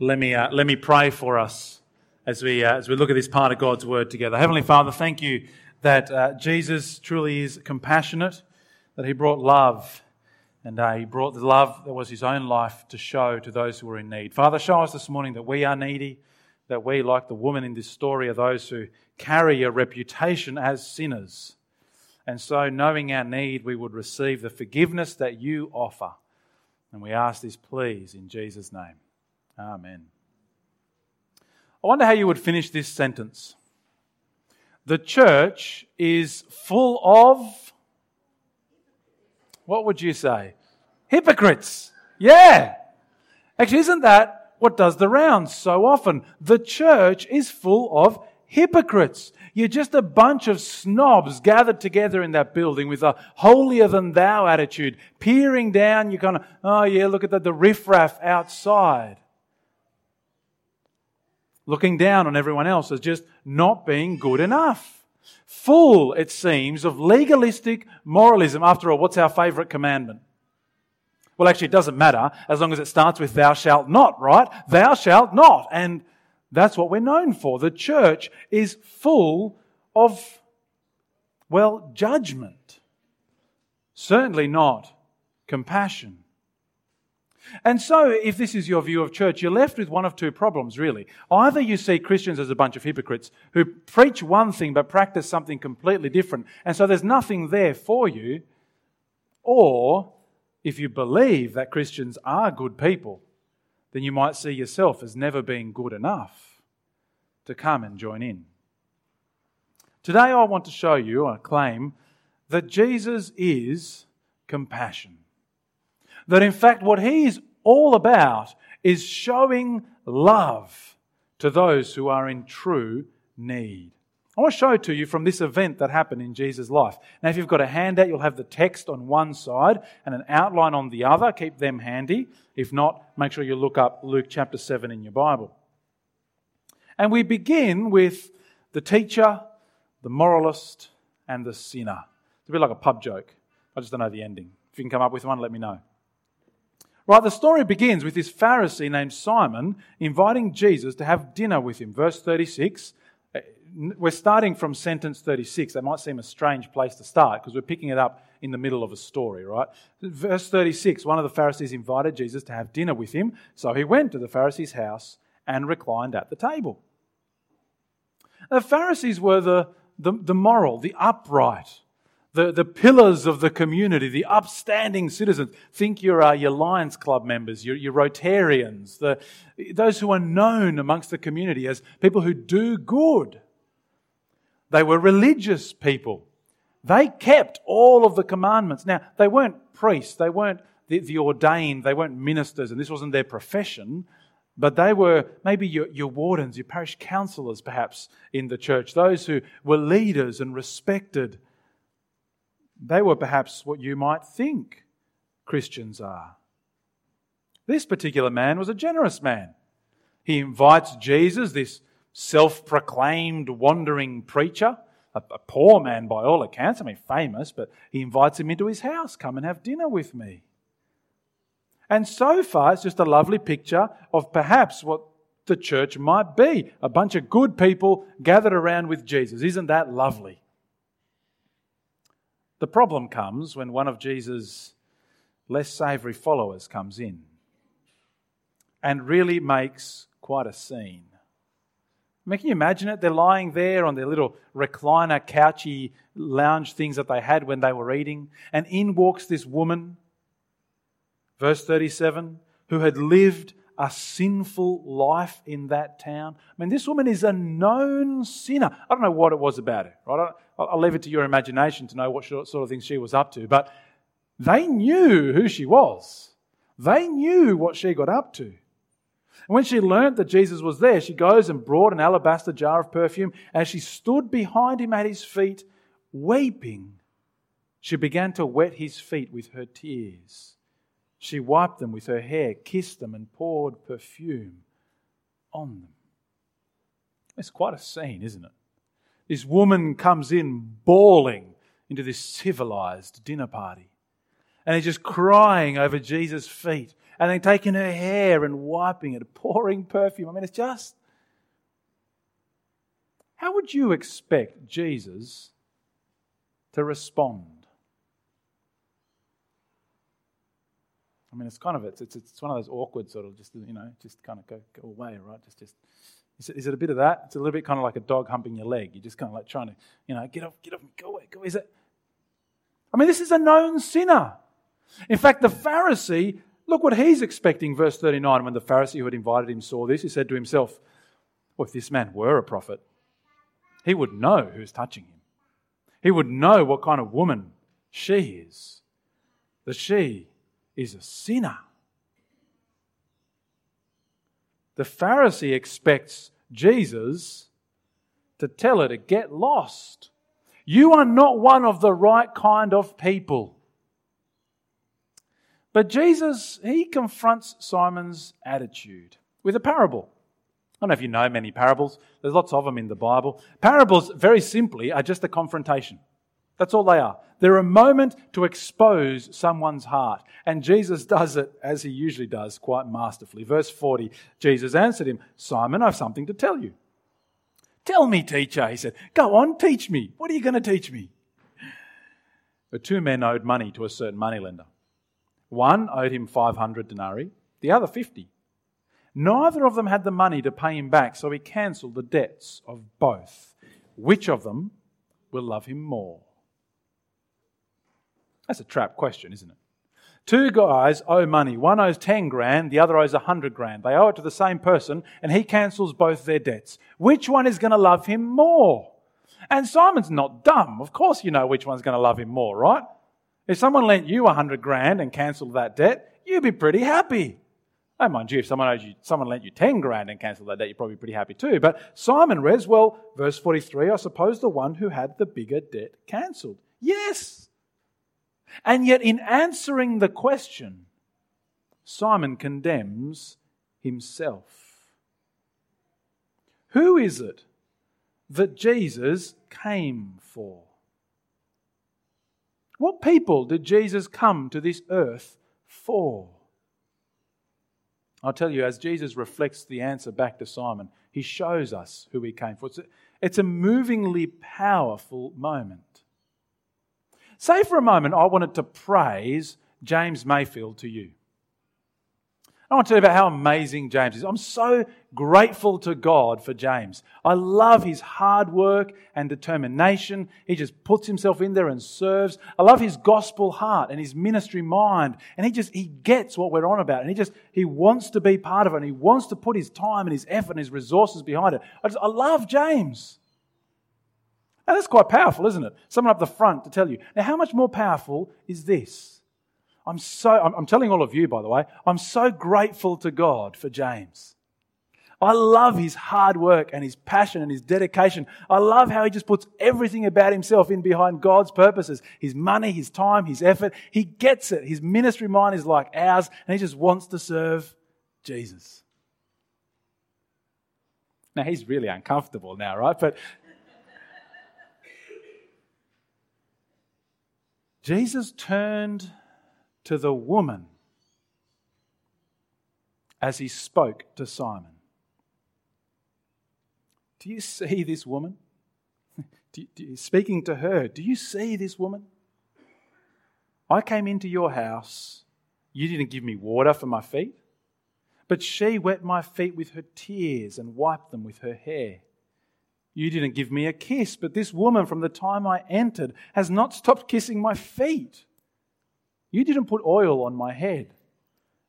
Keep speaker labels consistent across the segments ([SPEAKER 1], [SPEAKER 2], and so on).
[SPEAKER 1] Let me, uh, let me pray for us as we, uh, as we look at this part of God's Word together. Heavenly Father, thank you that uh, Jesus truly is compassionate, that He brought love, and uh, He brought the love that was His own life to show to those who were in need. Father, show us this morning that we are needy, that we, like the woman in this story, are those who carry a reputation as sinners. And so, knowing our need, we would receive the forgiveness that you offer. And we ask this, please, in Jesus' name. Amen. I wonder how you would finish this sentence. The church is full of, what would you say? Hypocrites. Yeah. Actually, isn't that what does the rounds so often? The church is full of hypocrites. You're just a bunch of snobs gathered together in that building with a holier than thou attitude, peering down. You kind of, oh yeah, look at the, the riffraff outside looking down on everyone else as just not being good enough. Full, it seems, of legalistic moralism. After all, what's our favourite commandment? Well, actually, it doesn't matter as long as it starts with thou shalt not, right? Thou shalt not. And that's what we're known for. The church is full of, well, judgment. Certainly not compassion. And so, if this is your view of church, you're left with one of two problems, really. Either you see Christians as a bunch of hypocrites who preach one thing but practice something completely different, and so there's nothing there for you, or if you believe that Christians are good people, then you might see yourself as never being good enough to come and join in. Today, I want to show you, I claim, that Jesus is compassion. That in fact, what he is all about is showing love to those who are in true need. I want to show to you from this event that happened in Jesus' life. Now, if you've got a handout, you'll have the text on one side and an outline on the other. Keep them handy. If not, make sure you look up Luke chapter 7 in your Bible. And we begin with the teacher, the moralist, and the sinner. It's a bit like a pub joke. I just don't know the ending. If you can come up with one, let me know. Right, the story begins with this Pharisee named Simon inviting Jesus to have dinner with him. Verse 36. Uh, we're starting from sentence 36. That might seem a strange place to start because we're picking it up in the middle of a story, right? Verse 36 one of the Pharisees invited Jesus to have dinner with him, so he went to the Pharisee's house and reclined at the table. The Pharisees were the, the, the moral, the upright, the, the pillars of the community, the upstanding citizens. Think your, uh, your Lions Club members, your, your Rotarians, the, those who are known amongst the community as people who do good. They were religious people. They kept all of the commandments. Now, they weren't priests, they weren't the, the ordained, they weren't ministers, and this wasn't their profession. But they were maybe your, your wardens, your parish councillors, perhaps, in the church, those who were leaders and respected they were perhaps what you might think Christians are. This particular man was a generous man. He invites Jesus, this self proclaimed wandering preacher, a, a, poor man by all accounts, I mean, famous, but he invites him into his house. Come and have dinner with me. And so far, it's just a lovely picture of perhaps what the church might be a bunch of good people gathered around with Jesus. Isn't that lovely? The problem comes when one of Jesus' less savoury followers comes in and really makes quite a scene. I mean, can you imagine it? They're lying there on their little recliner, couchy lounge things that they had when they were eating, and in walks this woman, verse 37, who had lived a sinful life in that town. I mean, this woman is a known sinner. I don't know what it was about her, right? I'll leave it to your imagination to know what sort of things she was up to. But they knew who she was, they knew what she got up to. And when she learnt that Jesus was there, she goes and brought an alabaster jar of perfume. As she stood behind him at his feet, weeping, she began to wet his feet with her tears. She wiped them with her hair, kissed them, and poured perfume on them. It's quite a scene, isn't it? This woman comes in bawling into this civilized dinner party. And he's just crying over Jesus' feet and then taking her hair and wiping it, pouring perfume. I mean, it's just. How would you expect Jesus to respond? I mean, it's kind of it's, it's, it's one of those awkward sort of just you know just kind of go go away, right? Just just is it, is it a bit of that? It's a little bit kind of like a dog humping your leg. You're just kind of like trying to you know get off, get off, go away, go. Is it? I mean, this is a known sinner. In fact, the Pharisee, look what he's expecting. Verse 39. When the Pharisee who had invited him saw this, he said to himself, "Well, if this man were a prophet, he would know who's touching him. He would know what kind of woman she is. That she is a sinner. The Pharisee expects Jesus to tell her to get lost. You are not one of the right kind of people. But Jesus, he confronts Simon's attitude with a parable. I don't know if you know many parables. There's lots of them in the Bible. Parables, very simply, are just a confrontation. That's all they are. They're a moment to expose someone's heart. And Jesus does it as he usually does, quite masterfully. Verse 40 Jesus answered him, Simon, I have something to tell you. Tell me, teacher, he said. Go on, teach me. What are you going to teach me? The two men owed money to a certain moneylender. One owed him 500 denarii, the other 50. Neither of them had the money to pay him back, so he cancelled the debts of both. Which of them will love him more? That's a trap question, isn't it? Two guys owe money. One owes 10 grand, the other owes 100 grand. They owe it to the same person, and he cancels both their debts. Which one is going to love him more? And Simon's not dumb. Of course, you know which one's going to love him more, right? If someone lent you 100 grand and cancelled that debt, you'd be pretty happy. Oh, mind you, if someone owes you, someone lent you 10 grand and cancelled that debt, you're probably be pretty happy too. But Simon reads, well, verse 43, I suppose the one who had the bigger debt cancelled. Yes. And yet, in answering the question, Simon condemns himself. Who is it that Jesus came for? What people did Jesus come to this earth for? I'll tell you, as Jesus reflects the answer back to Simon, he shows us who he came for. It's a, it's a movingly powerful moment. Say for a moment I wanted to praise James Mayfield to you. I want to tell you about how amazing James is. I'm so grateful to God for James. I love his hard work and determination. He just puts himself in there and serves. I love his gospel heart and his ministry mind. And he just, he gets what we're on about. And he just, he wants to be part of it. And he wants to put his time and his effort and his resources behind it. I just, I love James. And that's quite powerful, isn't it? Someone up the front to tell you. Now, how much more powerful is this? I'm so, I'm telling all of you, by the way, I'm so grateful to God for James. I love his hard work and his passion and his dedication. I love how he just puts everything about himself in behind God's purposes. His money, his time, his effort. He gets it. His ministry mind is like ours and he just wants to serve Jesus. Now he's really uncomfortable now, right? But Jesus turned to the woman as he spoke to Simon. Do you see this woman? Do do speaking to her, do you see this woman? I came into your house. You didn't give me water for my feet, but she wet my feet with her tears and wiped them with her hair. You didn't give me a kiss, but this woman from the time I entered has not stopped kissing my feet. You didn't put oil on my head,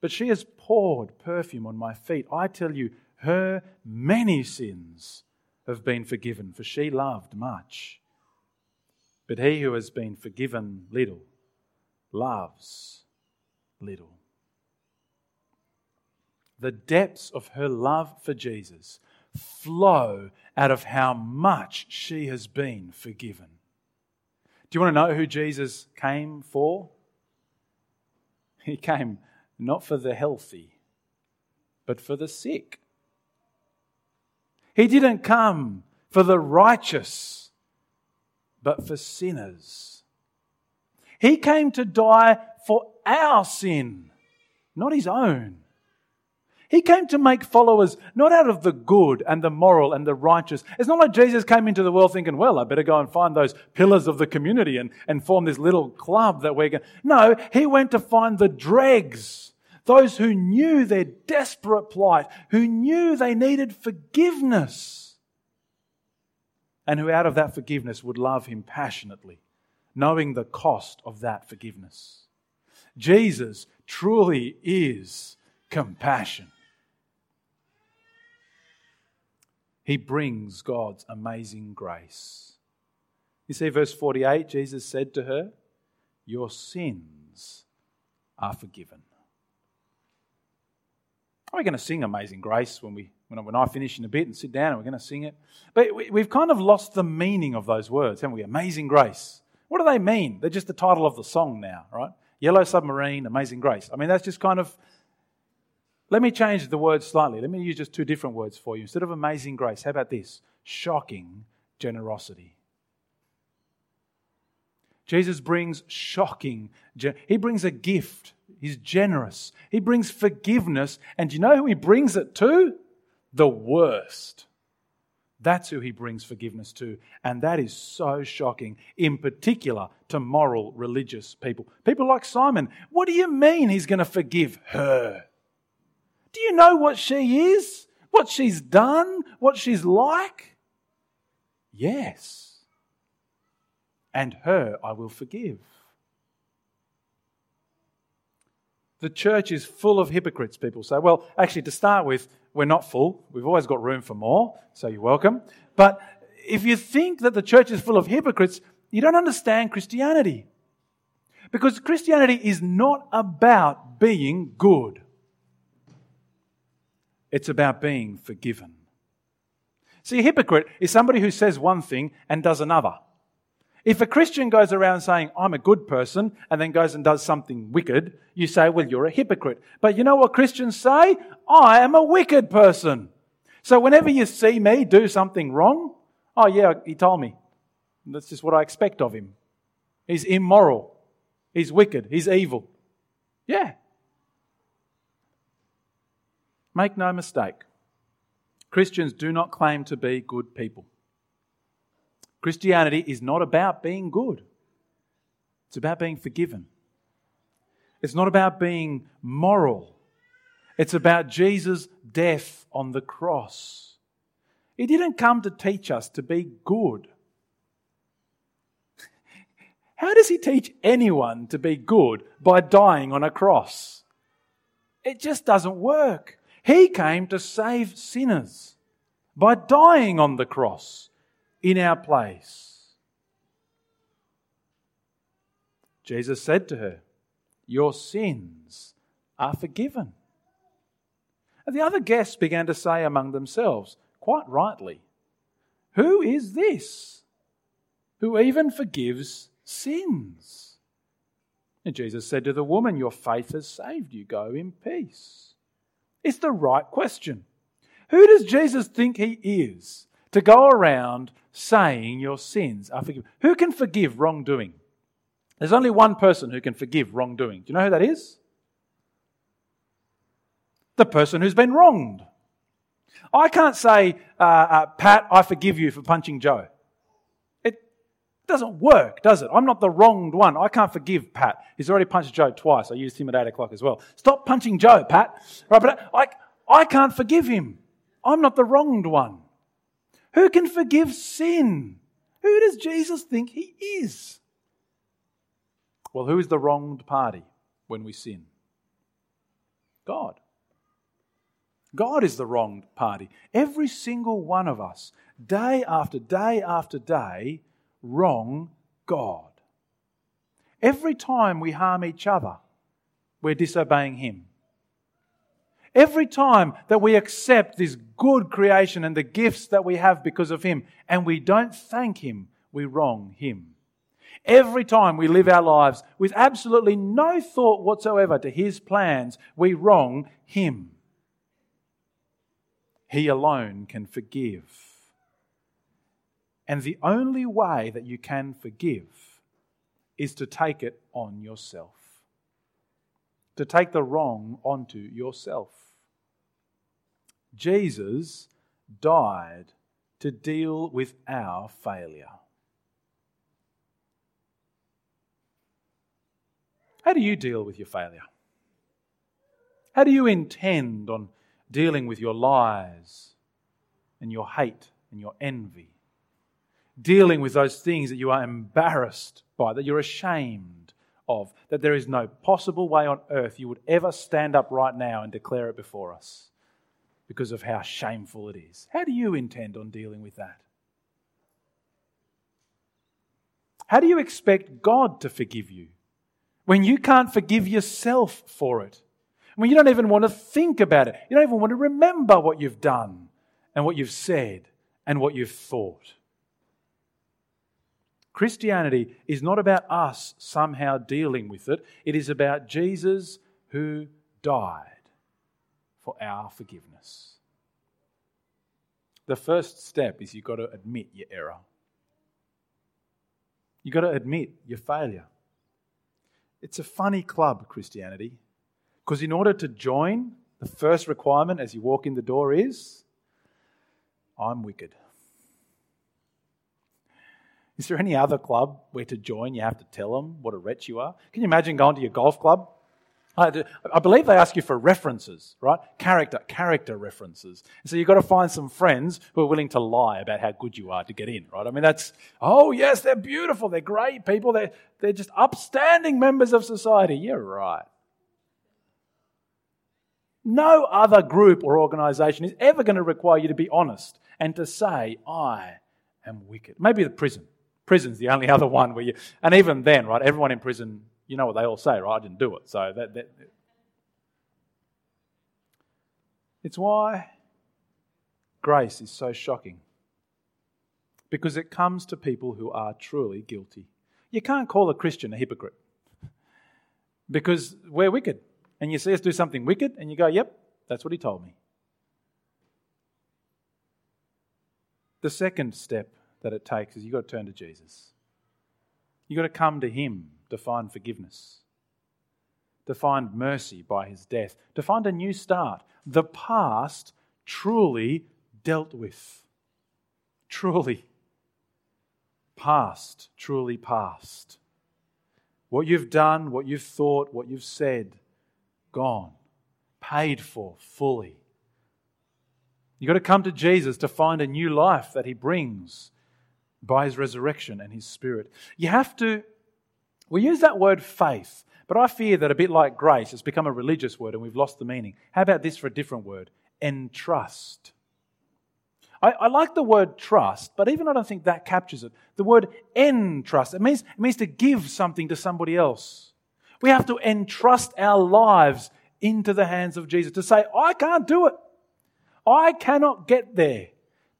[SPEAKER 1] but she has poured perfume on my feet. I tell you, her many sins have been forgiven, for she loved much. But he who has been forgiven little loves little. The depths of her love for Jesus flow out of how much she has been forgiven. Do you want to know who Jesus came for? He came not for the healthy, but for the sick. He didn't come for the righteous, but for sinners. He came to die for our sin, not his own. He came to make followers not out of the good and the moral and the righteous. It's not like Jesus came into the world thinking, well, I better go and find those pillars of the community and, and form this little club that we're going. No, he went to find the dregs, those who knew their desperate plight, who knew they needed forgiveness, and who out of that forgiveness would love him passionately, knowing the cost of that forgiveness. Jesus truly is compassion. He brings God's amazing grace. You see, verse 48, Jesus said to her, Your sins are forgiven. Are We're going to sing Amazing Grace when, we, when I finish in a bit and sit down and we're going to sing it. But we've kind of lost the meaning of those words, haven't we? Amazing Grace. What do they mean? They're just the title of the song now, right? Yellow Submarine, Amazing Grace. I mean, that's just kind of let me change the words slightly. Let me use just two different words for you. Instead of amazing grace, how about this? Shocking generosity. Jesus brings shocking, he brings a gift. He's generous. He brings forgiveness. And you know who he brings it to? The worst. That's who he brings forgiveness to. And that is so shocking, in particular to moral, religious people. People like Simon. What do you mean he's going to forgive her? Do you know what she is? What she's done? What she's like? Yes. And her I will forgive. The church is full of hypocrites, people say. Well, actually, to start with, we're not full. We've always got room for more, so you're welcome. But if you think that the church is full of hypocrites, you don't understand Christianity. Because Christianity is not about being good. It's about being forgiven. See, a hypocrite is somebody who says one thing and does another. If a Christian goes around saying, I'm a good person, and then goes and does something wicked, you say, well, you're a hypocrite. But you know what Christians say? I am a wicked person. So whenever you see me do something wrong, oh, yeah, he told me. That's just what I expect of him. He's immoral. He's wicked. He's evil. Yeah, Make no mistake, Christians do not claim to be good people. Christianity is not about being good, it's about being forgiven. It's not about being moral, it's about Jesus' death on the cross. He didn't come to teach us to be good. How does he teach anyone to be good by dying on a cross? It just doesn't work. He came to save sinners by dying on the cross in our place. Jesus said to her, Your sins are forgiven. And the other guests began to say among themselves, quite rightly, Who is this who even forgives sins? And Jesus said to the woman, Your faith has saved you. Go in peace. It's the right question. Who does Jesus think he is to go around saying your sins are forgiven? Who can forgive wrongdoing? There's only one person who can forgive wrongdoing. Do you know who that is? The person who's been wronged. I can't say, uh, uh, Pat, I forgive you for punching Joe. It doesn't work, does it? I'm not the wronged one. I can't forgive Pat. He's already punched Joe twice. I used him at 8 o'clock as well. Stop punching Joe, Pat. Right, but I, I can't forgive him. I'm not the wronged one. Who can forgive sin? Who does Jesus think he is? Well, who is the wronged party when we sin? God. God is the wronged party. Every single one of us, day after day after day, wrong God. Every time we harm each other, we're disobeying Him. Every time that we accept this good creation and the gifts that we have because of Him and we don't thank Him, we wrong Him. Every time we live our lives with absolutely no thought whatsoever to His plans, we wrong Him. He alone can forgive. And the only way that you can forgive is to take it on yourself. to take the wrong onto yourself. Jesus died to deal with our failure. How do you deal with your failure? How do you intend on dealing with your lies and your hate and your envy? Dealing with those things that you are embarrassed by, that you're ashamed of, that there is no possible way on earth you would ever stand up right now and declare it before us because of how shameful it is. How do you intend on dealing with that? How do you expect God to forgive you when you can't forgive yourself for it? When you don't even want to think about it, you don't even want to remember what you've done and what you've said and what you've thought. Christianity is not about us somehow dealing with it, it is about Jesus who died for our forgiveness. The first step is you've got to admit your error. You've got to admit your failure. It's a funny club, Christianity, because in order to join, the first requirement as you walk in the door is I'm wicked. Is there any other club where to join you have to tell them what a wretch you are? Can you imagine going to your golf club I believe they ask you for references, right? Character, character references. So you've got to find some friends who are willing to lie about how good you are to get in, right? I mean, that's, oh, yes, they're beautiful. They're great people. They're, they're just upstanding members of society. You're right. No other group or organization is ever going to require you to be honest and to say, I am wicked. Maybe the prison. Prison's the only other one where you, and even then, right, everyone in prison you know what they all say, right? I didn't do it. So that, that it's why grace is so shocking. Because it comes to people who are truly guilty. You can't call a Christian a hypocrite. Because we're wicked. And you see us do something wicked, and you go, yep, that's what he told me. The second step that it takes is you've got to turn to Jesus. You've got to come to him to find forgiveness, to find mercy by his death, to find a new start. The past truly dealt with. Truly. Past, truly past. What you've done, what you've thought, what you've said, gone, paid for fully. You've got to come to Jesus to find a new life that he brings by his resurrection and his spirit. You have to we use that word faith, but I fear that a bit like grace, it's become a religious word and we've lost the meaning. How about this for a different word? Entrust. I, I like the word trust, but even I don't think that captures it. The word entrust, it means, it means to give something to somebody else. We have to entrust our lives into the hands of Jesus, to say, I can't do it. I cannot get there.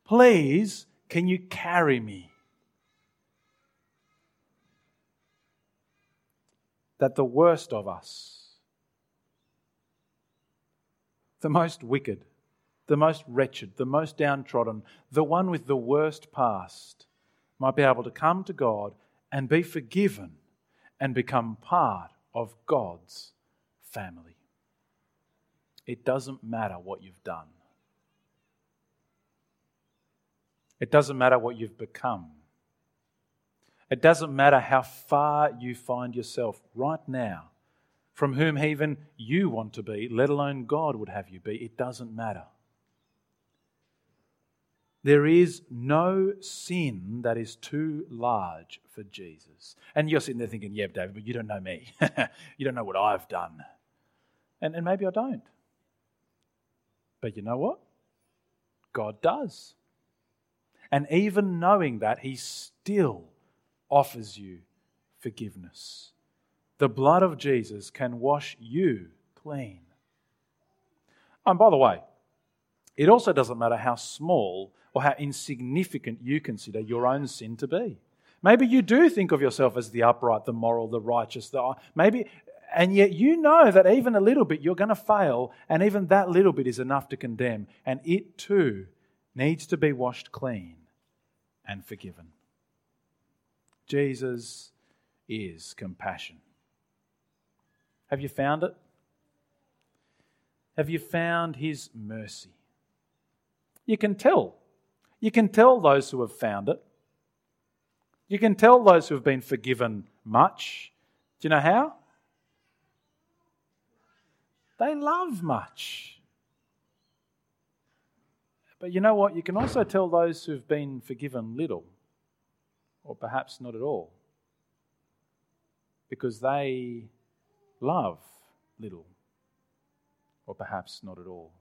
[SPEAKER 1] Please, can you carry me? that the worst of us, the most wicked, the most wretched, the most downtrodden, the one with the worst past, might be able to come to God and be forgiven and become part of God's family. It doesn't matter what you've done. It doesn't matter what you've become. It doesn't matter how far you find yourself right now from whom even you want to be, let alone God would have you be. It doesn't matter. There is no sin that is too large for Jesus. And you're sitting there thinking, yeah, David, but you don't know me. you don't know what I've done. And, and maybe I don't. But you know what? God does. And even knowing that, He still offers you forgiveness. The blood of Jesus can wash you clean. And by the way, it also doesn't matter how small or how insignificant you consider your own sin to be. Maybe you do think of yourself as the upright, the moral, the righteous, the maybe and yet you know that even a little bit you're going to fail and even that little bit is enough to condemn and it too needs to be washed clean and forgiven. Jesus is compassion. Have you found it? Have you found his mercy? You can tell. You can tell those who have found it. You can tell those who have been forgiven much. Do you know how? They love much. But you know what? You can also tell those who've been forgiven little, or perhaps not at all, because they love little, or perhaps not at all.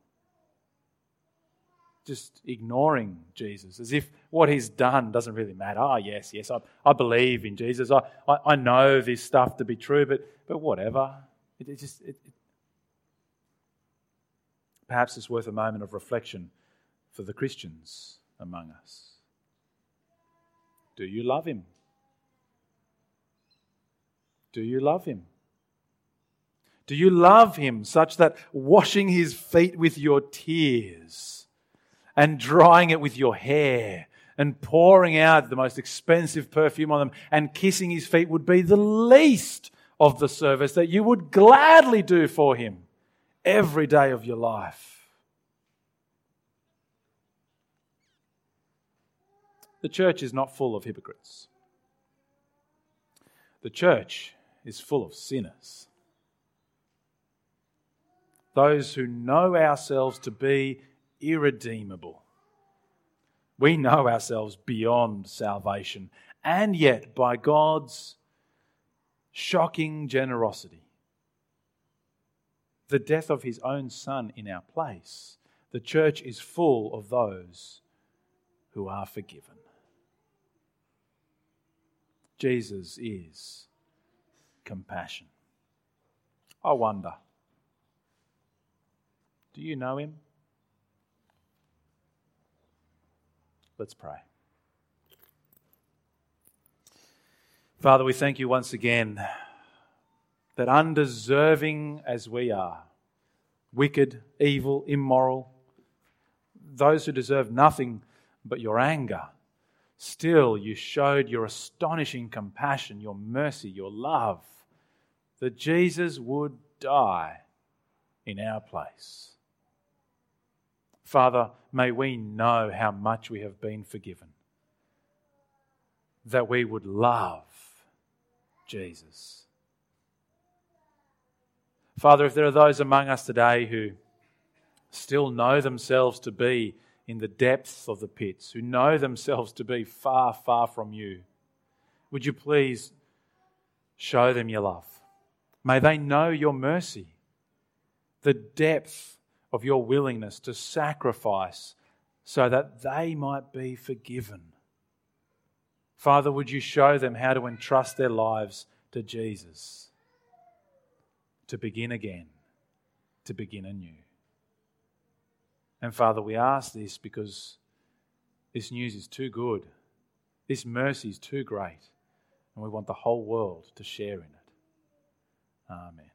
[SPEAKER 1] Just ignoring Jesus as if what he's done doesn't really matter. Oh, yes, yes, I, I believe in Jesus. I, I, I know this stuff to be true, but, but whatever. It, it just, it, it, perhaps it's worth a moment of reflection for the Christians among us. Do you love him? Do you love him? Do you love him such that washing his feet with your tears and drying it with your hair and pouring out the most expensive perfume on them and kissing his feet would be the least of the service that you would gladly do for him every day of your life? The church is not full of hypocrites. The church is full of sinners. Those who know ourselves to be irredeemable. We know ourselves beyond salvation, and yet, by God's shocking generosity, the death of his own Son in our place, the church is full of those who are forgiven. Jesus is compassion. I wonder, do you know him? Let's pray. Father, we thank you once again that undeserving as we are, wicked, evil, immoral, those who deserve nothing but your anger Still, you showed your astonishing compassion, your mercy, your love, that Jesus would die in our place. Father, may we know how much we have been forgiven, that we would love Jesus. Father, if there are those among us today who still know themselves to be in the depths of the pits, who know themselves to be far, far from you, would you please show them your love? May they know your mercy, the depth of your willingness to sacrifice so that they might be forgiven. Father, would you show them how to entrust their lives to Jesus, to begin again, to begin anew? And Father, we ask this because this news is too good. This mercy is too great. And we want the whole world to share in it. Amen.